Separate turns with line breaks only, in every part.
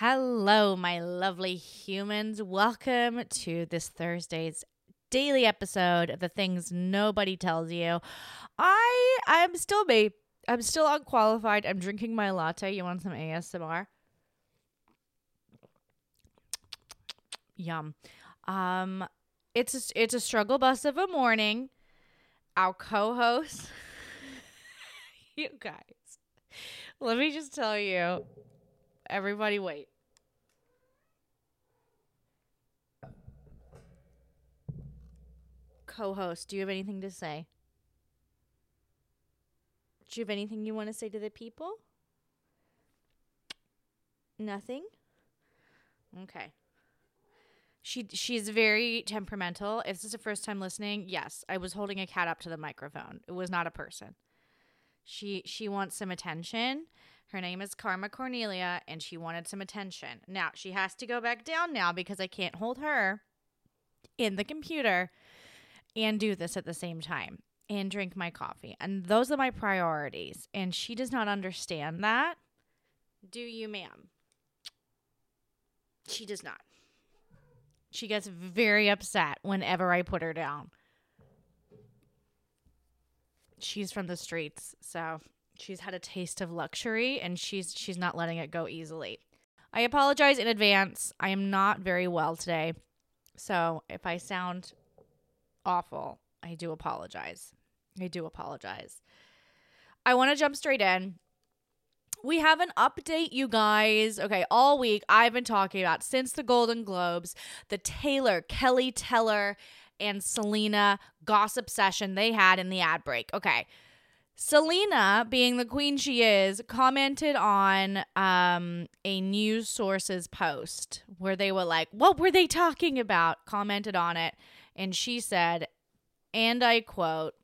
Hello, my lovely humans. Welcome to this Thursday's daily episode of the things nobody tells you. I I'm still me. I'm still unqualified. I'm drinking my latte. You want some ASMR? Yum. Um it's a, it's a struggle bus of a morning. Our co-host you guys. Let me just tell you. Everybody wait. Co-host, do you have anything to say? Do you have anything you want to say to the people? Nothing? Okay. She she's very temperamental. If this is the first time listening, yes, I was holding a cat up to the microphone. It was not a person. She she wants some attention. Her name is Karma Cornelia and she wanted some attention. Now, she has to go back down now because I can't hold her in the computer and do this at the same time and drink my coffee. And those are my priorities. And she does not understand that. Do you, ma'am? She does not. She gets very upset whenever I put her down. She's from the streets, so she's had a taste of luxury and she's she's not letting it go easily. I apologize in advance. I am not very well today. So, if I sound awful, I do apologize. I do apologize. I want to jump straight in. We have an update, you guys. Okay, all week I've been talking about since the Golden Globes, the Taylor, Keleigh Teller, and Selena gossip session they had in the ad break. Okay. Selena, being the queen she is, commented on um, a news source's post where they were like, What were they talking about? Commented on it. And she said, and I quote,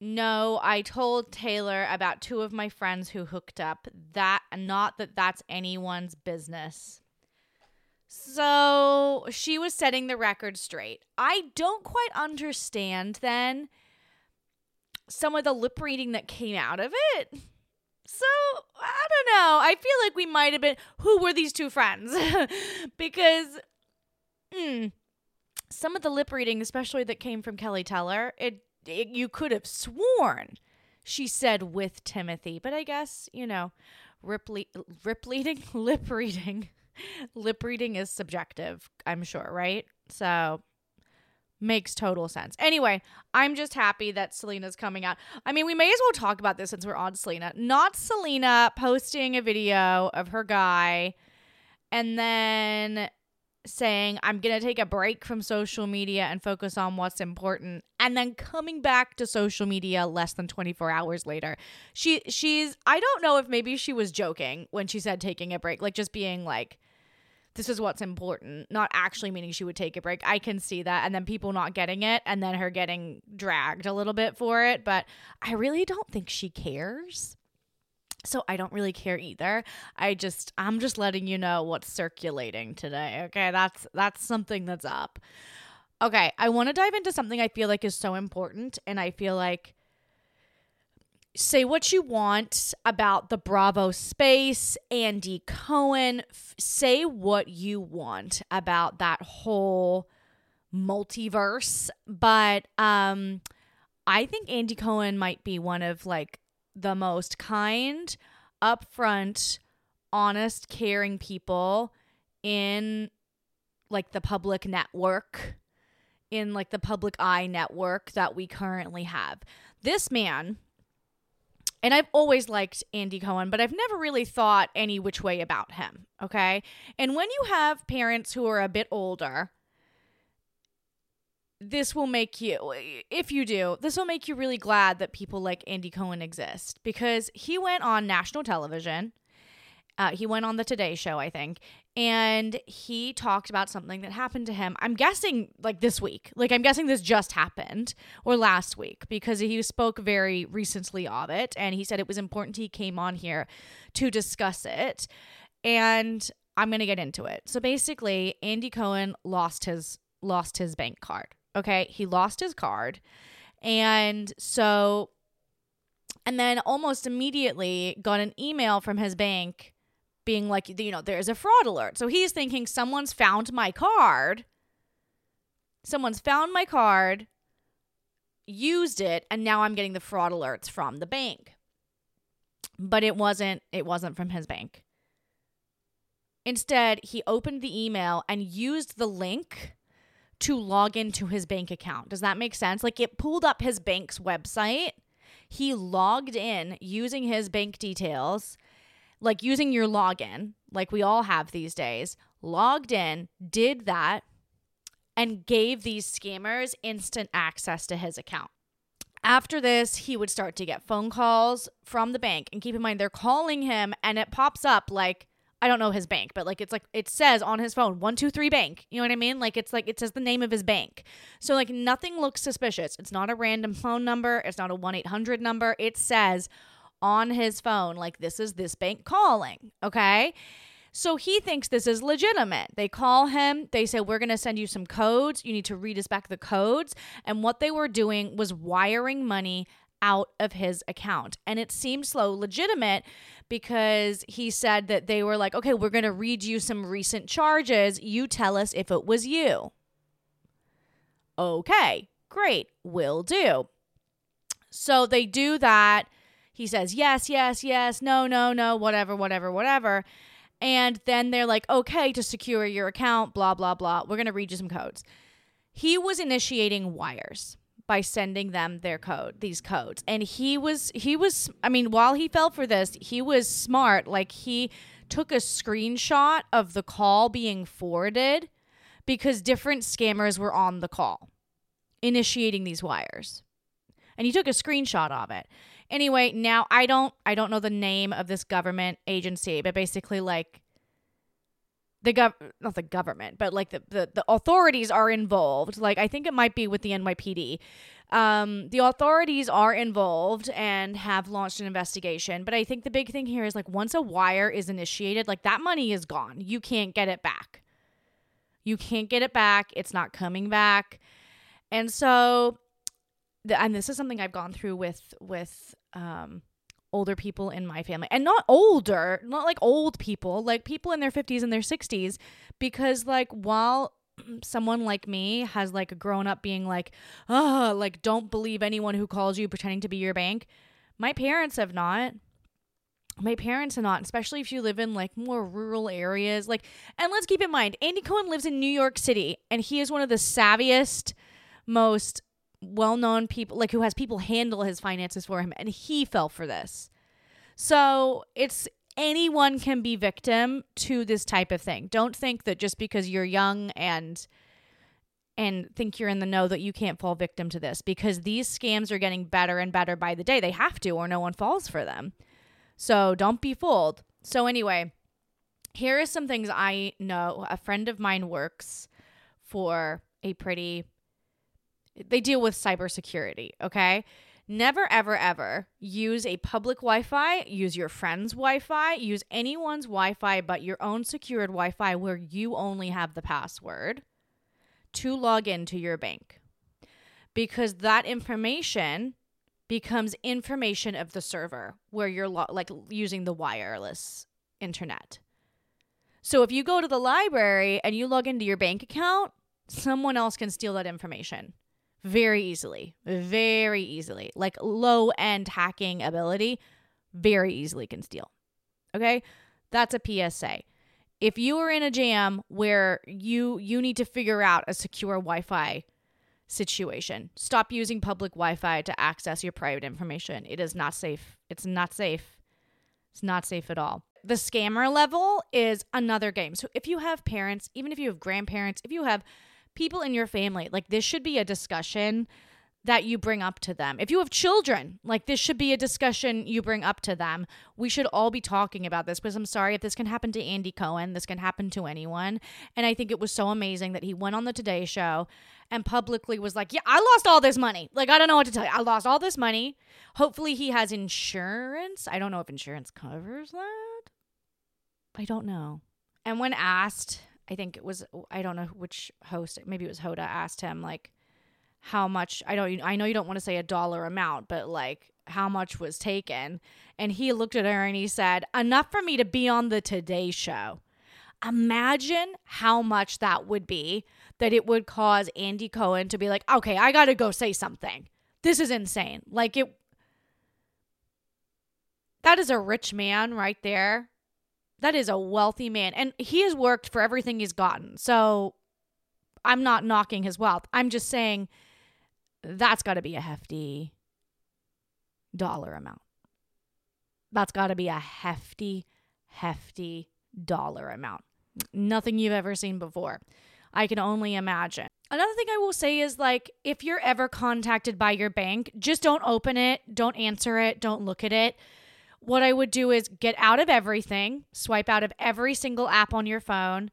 no, I told Taylor about two of my friends who hooked up. That not that that's anyone's business. So she was setting the record straight. I don't quite understand then some of the lip reading that came out of it. So I don't know. I feel like we might have been. Who were these two friends? because mm, some of the lip reading, especially that came from Keleigh Teller, it, it you could have sworn she said with Timothée, but I guess you know, rip rip reading, lip reading, lip reading is subjective. I'm sure, right? So makes total sense. Anyway, I'm just happy that Selena's coming out. I mean, we may as well talk about this since we're on Selena. Not Selena posting a video of her guy and then saying, I'm going to take a break from social media and focus on what's important, and then coming back to social media less than 24 hours later. She she's I don't know if maybe she was joking when she said taking a break, like just being like this is what's important, not actually meaning she would take a break. I can see that. And then people not getting it and then her getting dragged a little bit for it. But I really don't think she cares. So I don't really care either. I just I'm just letting you know what's circulating today. Okay? That's that's something that's up. Okay, I want to dive into something I feel like is so important and I feel like say what you want about the Bravo space, Andy Cohen, f- say what you want about that whole multiverse, but um I think Andy Cohen might be one of like the most kind, upfront, honest, caring people in like the public network, in like the public eye network that we currently have. This man, and I've always liked Andy Cohen, but I've never really thought any which way about him. Okay. And when you have parents who are a bit older, this will make you, if you do, this will make you really glad that people like Andy Cohen exist because he went on national television. Uh, he went on the Today Show, I think, and he talked about something that happened to him. I'm guessing like this week. Like, I'm guessing this just happened or last week because he spoke very recently of it. And he said it was important he came on here to discuss it. And I'm going to get into it. So basically, Andy Cohen lost his lost his bank card Okay. He lost his card. And so, and then almost immediately got an email from his bank being like, you know, there's a fraud alert. So he's thinking someone's found my card. Someone's found my card, used it, and now I'm getting the fraud alerts from the bank. But it wasn't it wasn't from his bank. Instead, he opened the email and used the link to log into his bank account. Does that make sense? Like it pulled up his bank's website. He logged in using his bank details, like using your login, like we all have these days. Logged in, did that, and gave these scammers instant access to his account. After this, he would start to get phone calls from the bank. And keep in mind, they're calling him and it pops up like, I don't know his bank, but like it's like it says on his phone, 123 bank. You know what I mean? Like it's like it says the name of his bank. So like nothing looks suspicious. It's not a random phone number, it's not a 1-800 number. It says on his phone like this is this bank calling, okay? So he thinks this is legitimate. They call him, they say, We're going to send you some codes. You need to read us back the codes. And what they were doing was wiring money out of his account. And it seemed slow legitimate because he said that they were like, okay, we're going to read you some recent charges. You tell us if it was you. Okay, great, will do. So they do that. He says, yes, yes, yes, no, no, no, whatever, whatever, whatever. And then they're like, okay, to secure your account, blah, blah, blah. We're going to read you some codes. He was initiating wires by sending them their code these codes and he was he was i mean while he fell for this he was smart like he took a screenshot of the call being forwarded because different scammers were on the call initiating these wires and he took a screenshot of it anyway now i don't i don't know the name of this government agency but basically like the gov not the government but like the, the the authorities are involved. Like i think it might be with the nypd um the authorities are involved and have launched an investigation but i think the big thing here is like once a wire is initiated like that money is gone. You can't get it back. You can't get it back. It's not coming back. And so and this is something i've gone through with with um older people in my family and not older not like old people like people in their 50s and their 60s because like while someone like me has like grown up being like oh like don't believe anyone who calls you pretending to be your bank my parents have not. My parents are not especially if you live in like more rural areas like and let's keep in mind andy cohen lives in new york city and he is one of the savviest most well-known people like who has people handle his finances for him and he fell for this. So it's anyone can be victim to this type of thing. Don't think that just because you're young and and think you're in the know that you can't fall victim to this because these scams are getting better and better by the day. They have to or no one falls for them. So don't be fooled. So anyway here are some things i know. A friend of mine works for a pretty they deal with cybersecurity, okay? Never, ever, ever use a public Wi Fi, use your friend's Wi Fi, use anyone's Wi Fi but your own secured Wi Fi where you only have the password to log into your bank. Because that information becomes information of the server where you're lo- like using the wireless internet. So if you go to the library and you log into your bank account, someone else can steal that information very easily, very easily. Like low end hacking ability, very easily can steal. Okay? That's a PSA. If you are in a jam where you you need to figure out a secure Wi-Fi situation, stop using public Wi-Fi to access your private information. It is not safe. It's not safe. It's not safe at all. The scammer level is another game. So if you have parents, even if you have grandparents, if you have people in your family, like this should be a discussion that you bring up to them. If you have children, like this should be a discussion you bring up to them. We should all be talking about this because I'm sorry if this can happen to Andy Cohen, this can happen to anyone. And I think it was so amazing that he went on the Today Show and publicly was like, Yeah, I lost all this money. Like, I don't know what to tell you. I lost all this money. Hopefully, he has insurance. I don't know if insurance covers that. I don't know. And when asked I think it was I don't know which host, maybe it was Hoda asked him like how much I don't I know you don't want to say a dollar amount, but like how much was taken. And he looked at her and he said, Enough for me to be on the Today Show. Imagine how much that would be that it would cause Andy Cohen to be like, okay, I got to go say something. This is insane. Like, it, that is a rich man right there. That is a wealthy man. And he has worked for everything he's gotten. So I'm not knocking his wealth. I'm just saying that's got to be a hefty dollar amount. That's got to be a hefty, hefty dollar amount. Nothing you've ever seen before. I can only imagine. Another thing I will say is like, if you're ever contacted by your bank, just don't open it, don't answer it, don't look at it. What I would do is get out of everything, swipe out of every single app on your phone,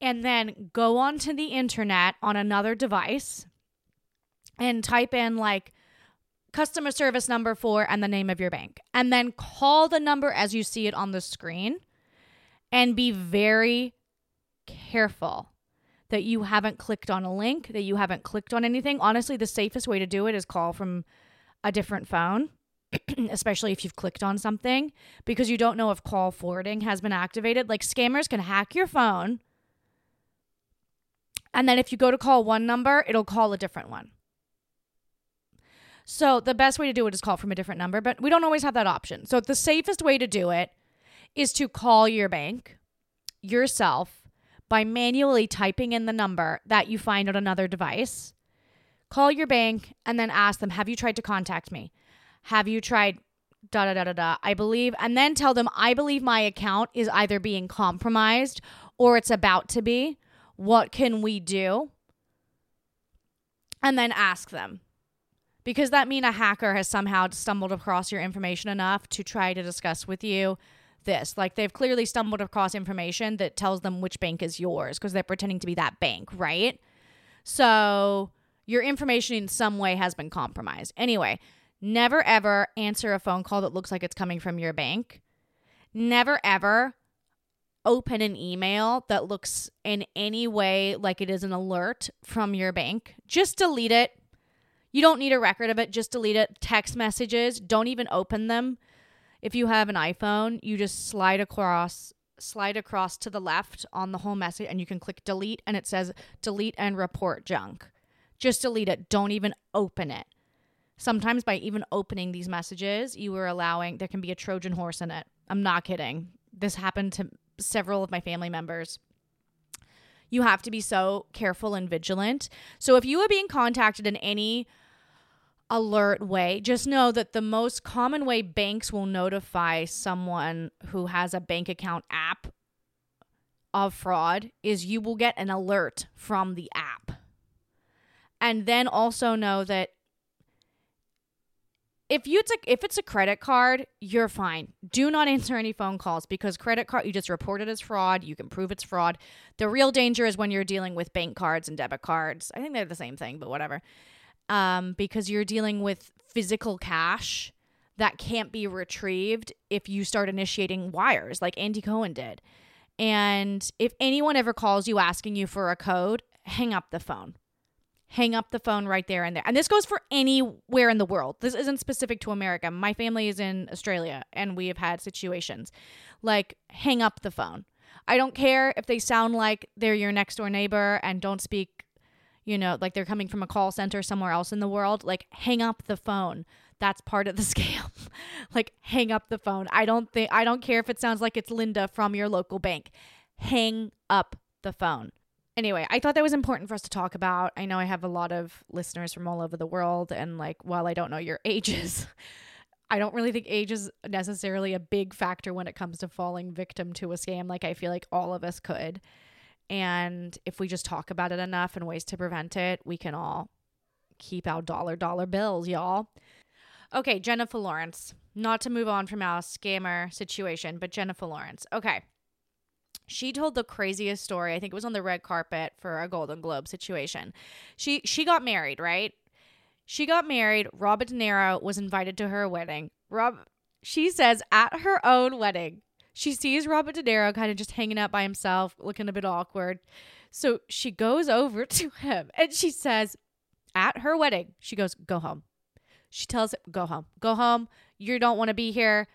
and then go onto the internet on another device and type in like customer service number for and the name of your bank. And then call the number as you see it on the screen and be very careful that you haven't clicked on a link, that you haven't clicked on anything. Honestly, the safest way to do it is call from a different phone, especially if you've clicked on something, because you don't know if call forwarding has been activated. Like scammers can hack your phone. And then if you go to call one number, it'll call a different one. So the best way to do it is call from a different number, but we don't always have that option. So the safest way to do it is to call your bank yourself by manually typing in the number that you find on another device. Call your bank and then ask them, Have you tried to contact me? Have you tried da da da da da? I believe, and then tell them, I believe my account is either being compromised or it's about to be. What can we do? And then ask them. Because that mean a hacker has somehow stumbled across your information enough to try to discuss with you this. Like they've clearly stumbled across information that tells them which bank is yours because they're pretending to be that bank, right? So your information in some way has been compromised. Anyway, never ever answer a phone call that looks like it's coming from your bank. Never ever open an email that looks in any way like it is an alert from your bank. Just delete it. You don't need a record of it. Just delete it. Text messages, don't even open them if you have an iPhone, you just slide across slide across to the left on the whole message and you can click delete and it says delete and report junk. Just delete it. Don't even open it. Sometimes by even opening these messages, you are allowing there can be a Trojan horse in it. I'm not kidding. This happened to several of my family members. You have to be so careful and vigilant. So if you are being contacted in any alert way. Just know that the most common way banks will notify someone who has a bank account app of fraud is you will get an alert from the app. And then also know that if you a, if it's a credit card, you're fine. Do not answer any phone calls because credit card you just report it as fraud. You can prove it's fraud. The real danger is when you're dealing with bank cards and debit cards. I think they're the same thing, but whatever um, because you're dealing with physical cash that can't be retrieved if you start initiating wires like Andy Cohen did. And if anyone ever calls you asking you for a code, hang up the phone. Hang up the phone right there and there. And this goes for anywhere in the world. This isn't specific to America. My family is in Australia and we have had situations like hang up the phone. I don't care if they sound like they're your next door neighbor and don't speak you know, like they're coming from a call center somewhere else in the world, like hang up the phone. That's part of the scam. like hang up the phone. I don't think I don't care if it sounds like it's Linda from your local bank. Hang up the phone. Anyway, I thought that was important for us to talk about. I know I have a lot of listeners from all over the world and like while I don't know your ages, I don't really think age is necessarily a big factor when it comes to falling victim to a scam like I feel like all of us could. And if we just talk about it enough and ways to prevent it, we can all keep our dollar dollar bills, y'all. Okay, Jennifer Lawrence. Not to move on from our scammer situation, but Jennifer Lawrence. Okay. She told the craziest story. I think it was on the red carpet for a Golden Globe situation. She she got married, right? She got married. Robert De Niro was invited to her wedding. Rob she says at her own wedding, she sees Robert De Niro kind of just hanging out by himself, looking a bit awkward. So she goes over to him and she says, at her wedding, she goes, Go home. She tells him, "Go home. Go home. You don't want to be here.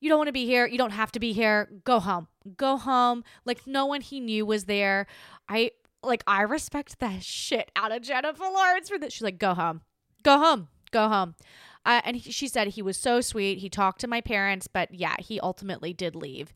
You don't want to be here. You don't have to be here. Go home. Go home." Like no one he knew was there. I like I respect the shit out of Jennifer Lawrence for this. She's like, "Go home. Go home. Go home." Uh, and he, she said he was so sweet. He talked to my parents, but yeah, he ultimately did leave.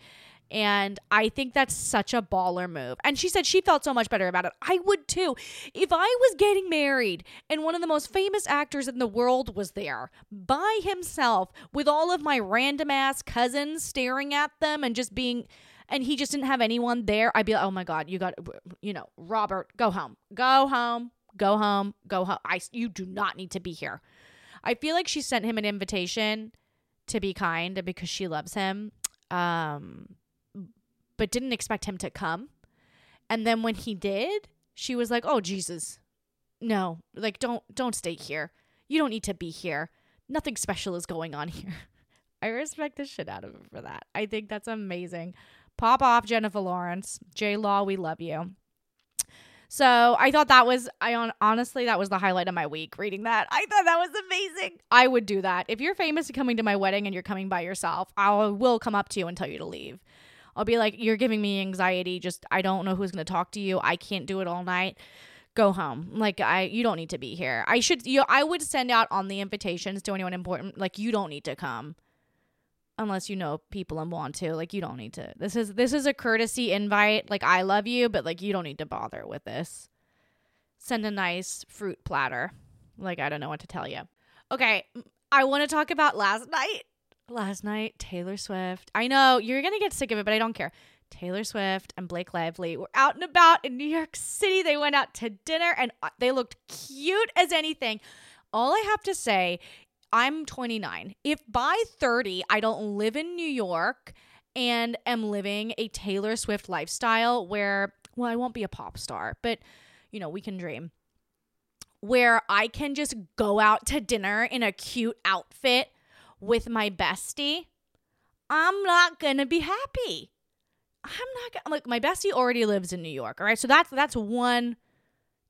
And I think that's such a baller move. And she said she felt so much better about it. I would too. If I was getting married and one of the most famous actors in the world was there by himself with all of my random ass cousins staring at them and just being and he just didn't have anyone there, I'd be like, "Oh my god, you got you know, Robert, go home. Go home. Go home. Go home. I you do not need to be here." I feel like she sent him an invitation to be kind because she loves him. Um but didn't expect him to come. And then when he did, she was like, "Oh Jesus. No. Like don't don't stay here. You don't need to be here. Nothing special is going on here." I respect the shit out of him for that. I think that's amazing. Pop off Jennifer Lawrence. J Law, we love you. So I thought that was I on honestly that was the highlight of my week reading that. I thought that was amazing. I would do that. If you're famous and coming to my wedding and you're coming by yourself, I will come up to you and tell you to leave. I'll be like, You're giving me anxiety. Just I don't know who's gonna talk to you. I can't do it all night. Go home. Like I you don't need to be here. I should you I would send out on the invitations to anyone important, like you don't need to come unless you know people and want to like you don't need to this is this is a courtesy invite like i love you but like you don't need to bother with this send a nice fruit platter like i don't know what to tell you okay i want to talk about last night last night taylor swift i know you're gonna get sick of it but i don't care taylor swift and blake lively were out and about in new york city they went out to dinner and uh, they looked cute as anything all I have to say I'm 29. If by 30 I don't live in New York and am living a Taylor Swift lifestyle where, well, I won't be a pop star, but you know, we can dream. Where I can just go out to dinner in a cute outfit with my bestie, I'm not gonna be happy. I'm not gonna like my bestie already lives in New York, all right? So that's that's one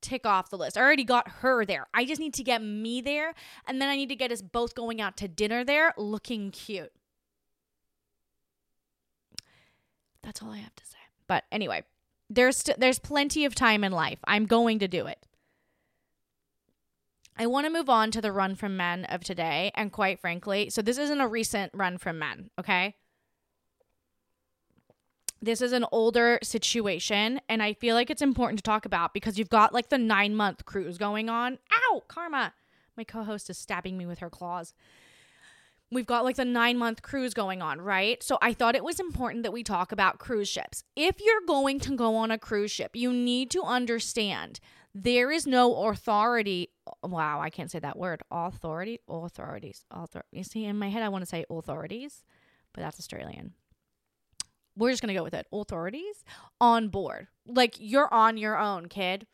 tick off the list. I already got her there. I just need to get me there. And then I need to get us both going out to dinner there looking cute. That's all I have to say. But anyway, there's st- there's plenty of time in life. I'm going to do it. I want to move on to the run from men of today and quite frankly, so this isn't a recent run from men, okay? this is an older situation and I feel like it's important to talk about because you've got like the nine month cruise going on. Ow, Karma. My co host is stabbing me with her claws. We've got like the nine month cruise going on, right? So I thought it was important that we talk about cruise ships. If you're going to go on a cruise ship, you need to understand there is no authority. Wow, I can't say that word. Authority, authorities, author. You see, in my head, I want to say authorities, but that's Australian we're just to go with it. Authorities on board. Like you're on your own, kid.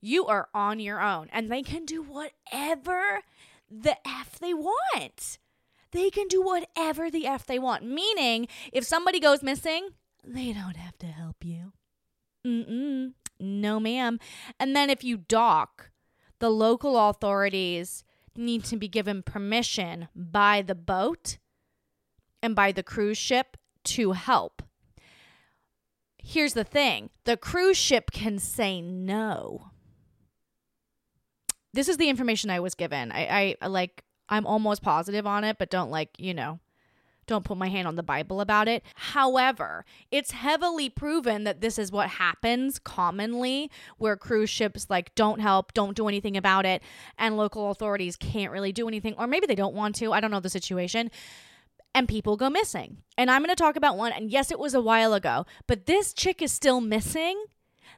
You are on your own and they can do whatever the F they want. They can do whatever the F they want. Meaning, if somebody goes missing, they don't have to help you. Mm-mm. No, ma'am. And then if you dock, the local authorities need to be given permission by the boat and by the cruise ship to help. Here's the thing the cruise ship can say no. This is the information I was given. I, I like, I'm almost positive on it, but don't like, you know, don't put my hand on the Bible about it. However, it's heavily proven that this is what happens commonly where cruise ships like don't help, don't do anything about it, and local authorities can't really do anything, or maybe they don't want to. I don't know the situation and people go missing. And I'm going to talk about one. And yes, it was a while ago, but this chick is still missing.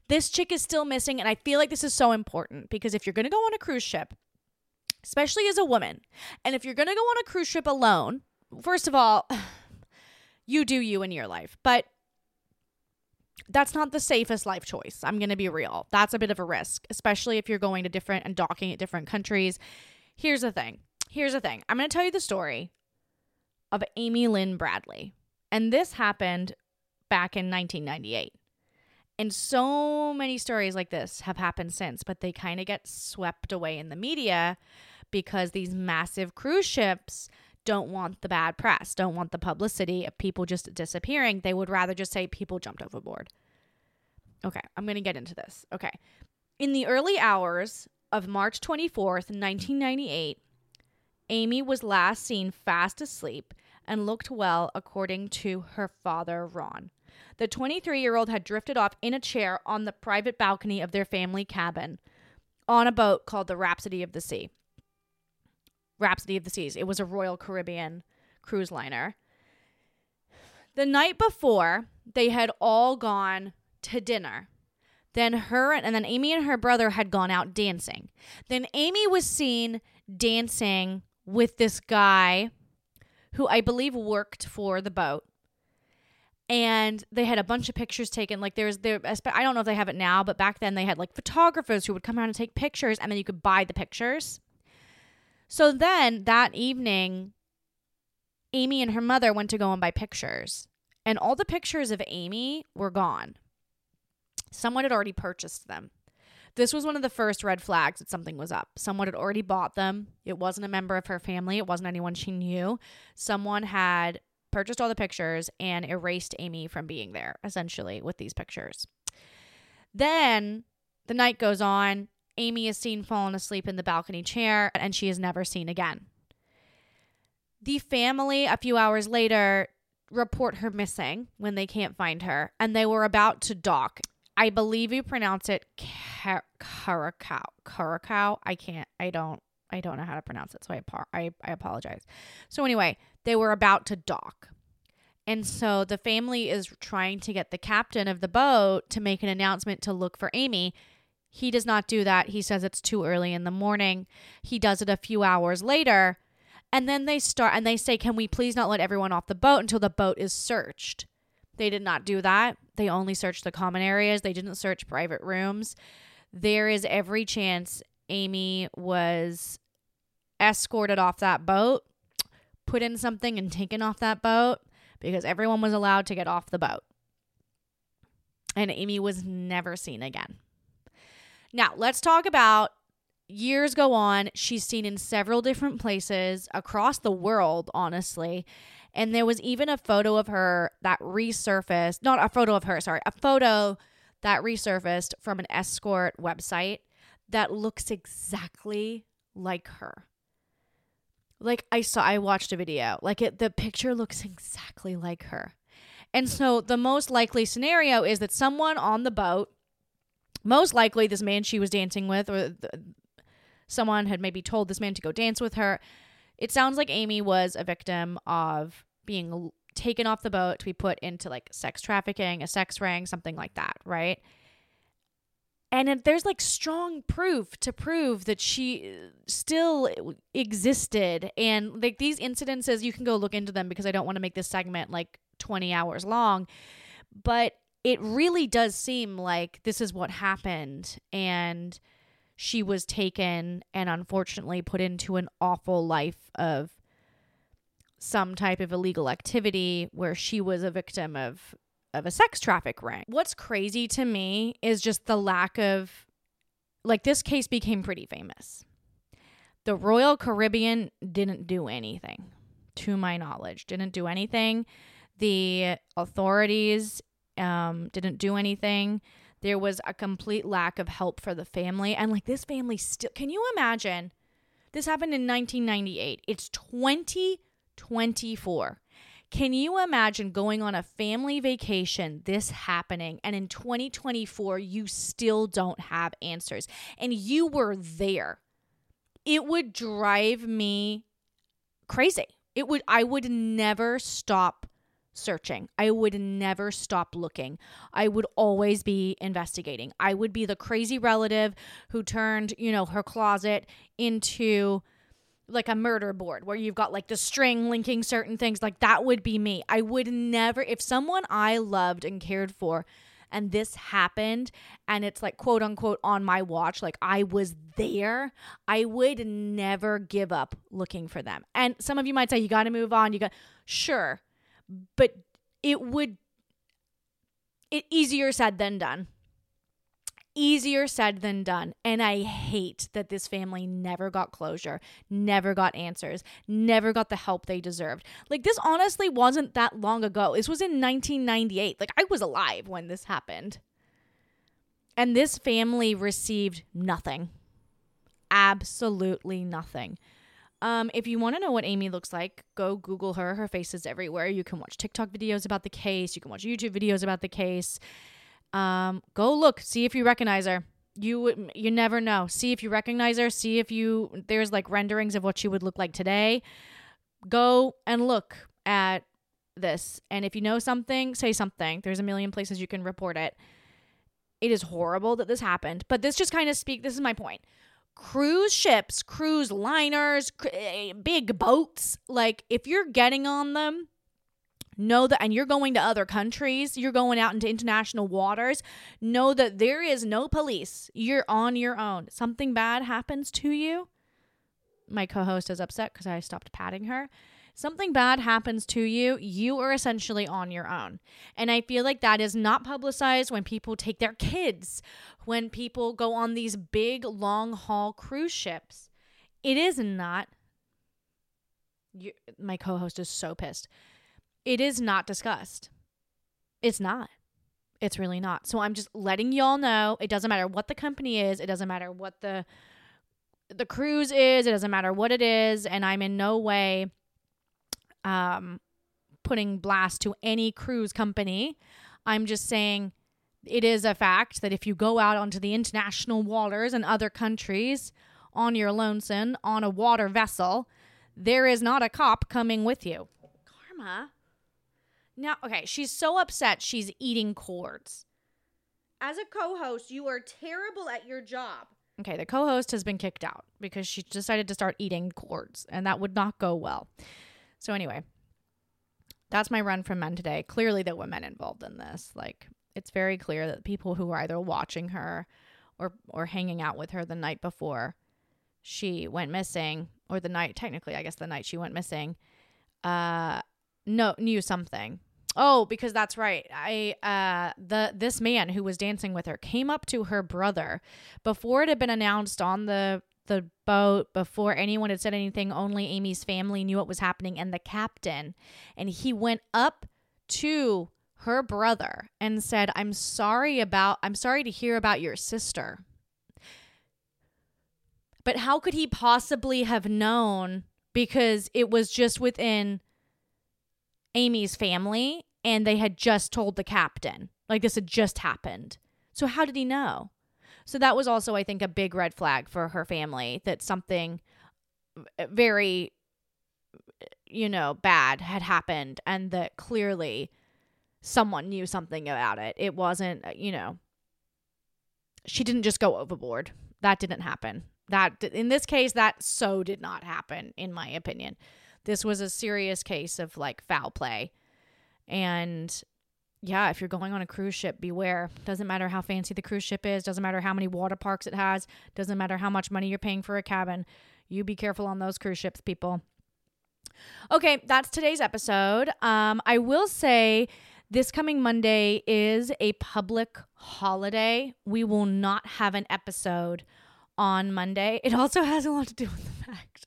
This chick is still missing. And I feel like this is so important because if you're going to go on a cruise ship, especially as a woman, and if you're going to go on a cruise ship alone, first of all, you do you in your life. But that's not the safest life choice. I'm going to be real. That's a bit of a risk, especially if you're going to different and docking at different countries. Here's the thing. Here's the thing. I'm going to tell you the story of Amy Lynn Bradley. And this happened back in 1998. And so many stories like this have happened since, but they kind of get swept away in the media because these massive cruise ships don't want the bad press, don't want the publicity of people just disappearing. They would rather just say people jumped overboard. Okay, I'm going to get into this. Okay. In the early hours of March 24th, 1998, Amy was last seen fast asleep and looked well, according to her father, Ron. The 23 year old had drifted off in a chair on the private balcony of their family cabin on a boat called the Rhapsody of the Sea. Rhapsody of the Seas. It was a Royal Caribbean cruise liner. The night before, they had all gone to dinner. Then her and then Amy and her brother had gone out dancing. Then Amy was seen dancing with this guy who I believe worked for the boat. And they had a bunch of pictures taken. Like there's there, I don't know if they have it now, but back then they had like photographers who would come around and take pictures, and then you could buy the pictures. So then that evening, Amy and her mother went to go and buy pictures, and all the pictures of Amy were gone. Someone had already purchased them. This was one of the first red flags that something was up. Someone had already bought them. It wasn't a member of her family, it wasn't anyone she knew. Someone had purchased all the pictures and erased Amy from being there, essentially, with these pictures. Then the night goes on. Amy is seen falling asleep in the balcony chair and she is never seen again. The family, a few hours later, report her missing when they can't find her and they were about to dock. I believe you pronounce it Curacao. Curacao. I can't, I don't, I don't know how to pronounce it. So I, I, I apologize. So anyway, they were about to dock. And so the family is trying to get the captain of the boat to make an announcement to look for Amy. He does not do that. He says it's too early in the morning. He does it a few hours later. And then they start and they say, Can we please not let everyone off the boat until the boat is searched? They did not do that. They only searched the common areas, they didn't search private rooms. There is every chance Amy was escorted off that boat, put in something, and taken off that boat because everyone was allowed to get off the boat. And Amy was never seen again. Now, let's talk about years go on. She's seen in several different places across the world, honestly. And there was even a photo of her that resurfaced, not a photo of her, sorry, a photo that resurfaced from an escort website that looks exactly like her. Like I saw I watched a video. Like it the picture looks exactly like her. And so the most likely scenario is that someone on the boat most likely this man she was dancing with or the, someone had maybe told this man to go dance with her. It sounds like Amy was a victim of being taken off the boat to be put into like sex trafficking, a sex ring, something like that, right? And there's like strong proof to prove that she uh, still existed. And like these incidences, you can go look into them because I don't want to make this segment like 20 hours long. But it really does seem like this is what happened and she was taken and unfortunately put into an awful life of some type of illegal activity where she was a victim of of a sex traffic ring. What's crazy to me is just the lack of like this case became pretty famous. The Royal Caribbean didn't do anything to my knowledge. Didn't do anything. The authorities um, didn't do anything. There was a complete lack of help for the family. And like this family still, can you imagine? This happened in 1998. It's 2024. Can you imagine going on a family vacation, this happening, and in 2024, you still don't have answers and you were there? It would drive me crazy. It would, I would never stop searching. I would never stop looking. I would always be investigating. I would be the crazy relative who turned, you know, her closet into like a murder board where you've got like the string linking certain things. Like that would be me. I would never, if someone I loved and cared for, and this happened and it's like quote unquote on my watch like i was there i would never give up looking for them and some of you might say you got to move on you got sure but it would it easier said than done Easier said than done. And I hate that this family never got closure, never got answers, never got the help they deserved. Like, this honestly wasn't that long ago. This was in 1998. Like, I was alive when this happened. And this family received nothing. Absolutely nothing. Um, if you want to know what Amy looks like, go Google her. Her face is everywhere. You can watch TikTok videos about the case. You can watch YouTube videos about the case. Um, go look, see if you recognize her. You you never know. See if you recognize her. See if you there's like renderings of what she would look like today. Go and look at this, and if you know something, say something. There's a million places you can report it. It is horrible that this happened, but this just kind of speak. This is my point cruise ships, cruise liners, cr- eh, big boats, like if you're getting on them, know that and you're going to other countries, you're going out into international waters, know that there is no police. You're on your own. Something bad happens to you. My co-host is upset cuz I stopped patting her something bad happens to you, you are essentially on your own. And I feel like that is not publicized when people take their kids, when people go on these big long haul cruise ships. It is not. You, my co host is so pissed. It is not discussed. It's not. It's really not. So I'm just letting y'all know it doesn't matter what the company is, it doesn't matter what the the cruise is, it doesn't matter what it is, and I'm in no way um, putting blast to any cruise company. I'm just saying it is a fact that if you go out onto the international waters and other countries on your lonesome on a water vessel, there is not a cop coming with you. Karma. Now, okay, she's so upset she's eating cords. As a co host, you are terrible at your job. Okay, the co host has been kicked out because she decided to start eating cords, and that would not go well. So anyway, that's my run from men today. Clearly there were men involved in this. Like it's very clear that people who were either watching her or or hanging out with her the night before she went missing or the night technically I guess the night she went missing uh no knew something. Oh, because that's right. I uh the this man who was dancing with her came up to her brother before it had been announced on the the boat before anyone had said anything. Only Amy's family knew what was happening and the captain. And he went up to her brother and said, I'm sorry about, I'm sorry to hear about your sister. But how could he possibly have known? Because it was just within Amy's family and they had just told the captain. Like this had just happened. So how did he know? So that was also, I think, a big red flag for her family that something uh, very, you know, bad had happened and that clearly someone knew something about it. It wasn't, uh, you know, she didn't just go overboard. That didn't happen. That in this case that so did not happen in my opinion. This was a serious case of like foul play. And yeah, if you're going on a cruise ship, beware. Doesn't matter how fancy the cruise ship is, doesn't matter how many water parks it has, doesn't matter how much money you're paying for a cabin. You be careful on those cruise ships, people. Okay, that's today's episode. Um, I will say this coming Monday is a public holiday. We will not have an episode on Monday. It also has a lot to do with the fact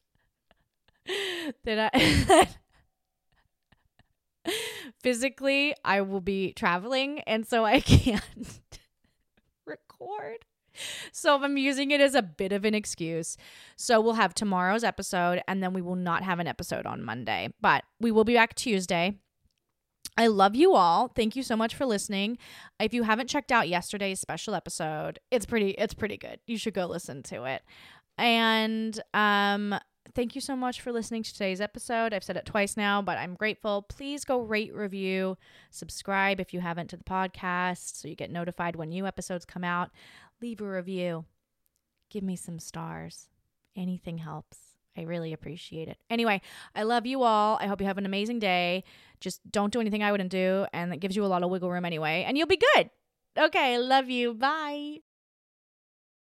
that I physically I will be traveling and so I can't record. So I'm using it as a bit of an excuse. So we'll have tomorrow's episode and then we will not have an episode on Monday, but we will be back Tuesday. I love you all. Thank you so much for listening. If you haven't checked out yesterday's special episode, it's pretty it's pretty good. You should go listen to it. And um thank you so much for listening to today's episode. I've said it twice now, but I'm grateful. Please go rate, review, subscribe if you haven't to the podcast so you get notified when new episodes come out. Leave a review. Give me some stars. Anything helps. I really appreciate it. Anyway, I love you all. I hope you have an amazing day. Just don't do anything I wouldn't do, and that gives you a lot of wiggle room anyway, and you'll be good. Okay, love you. Bye.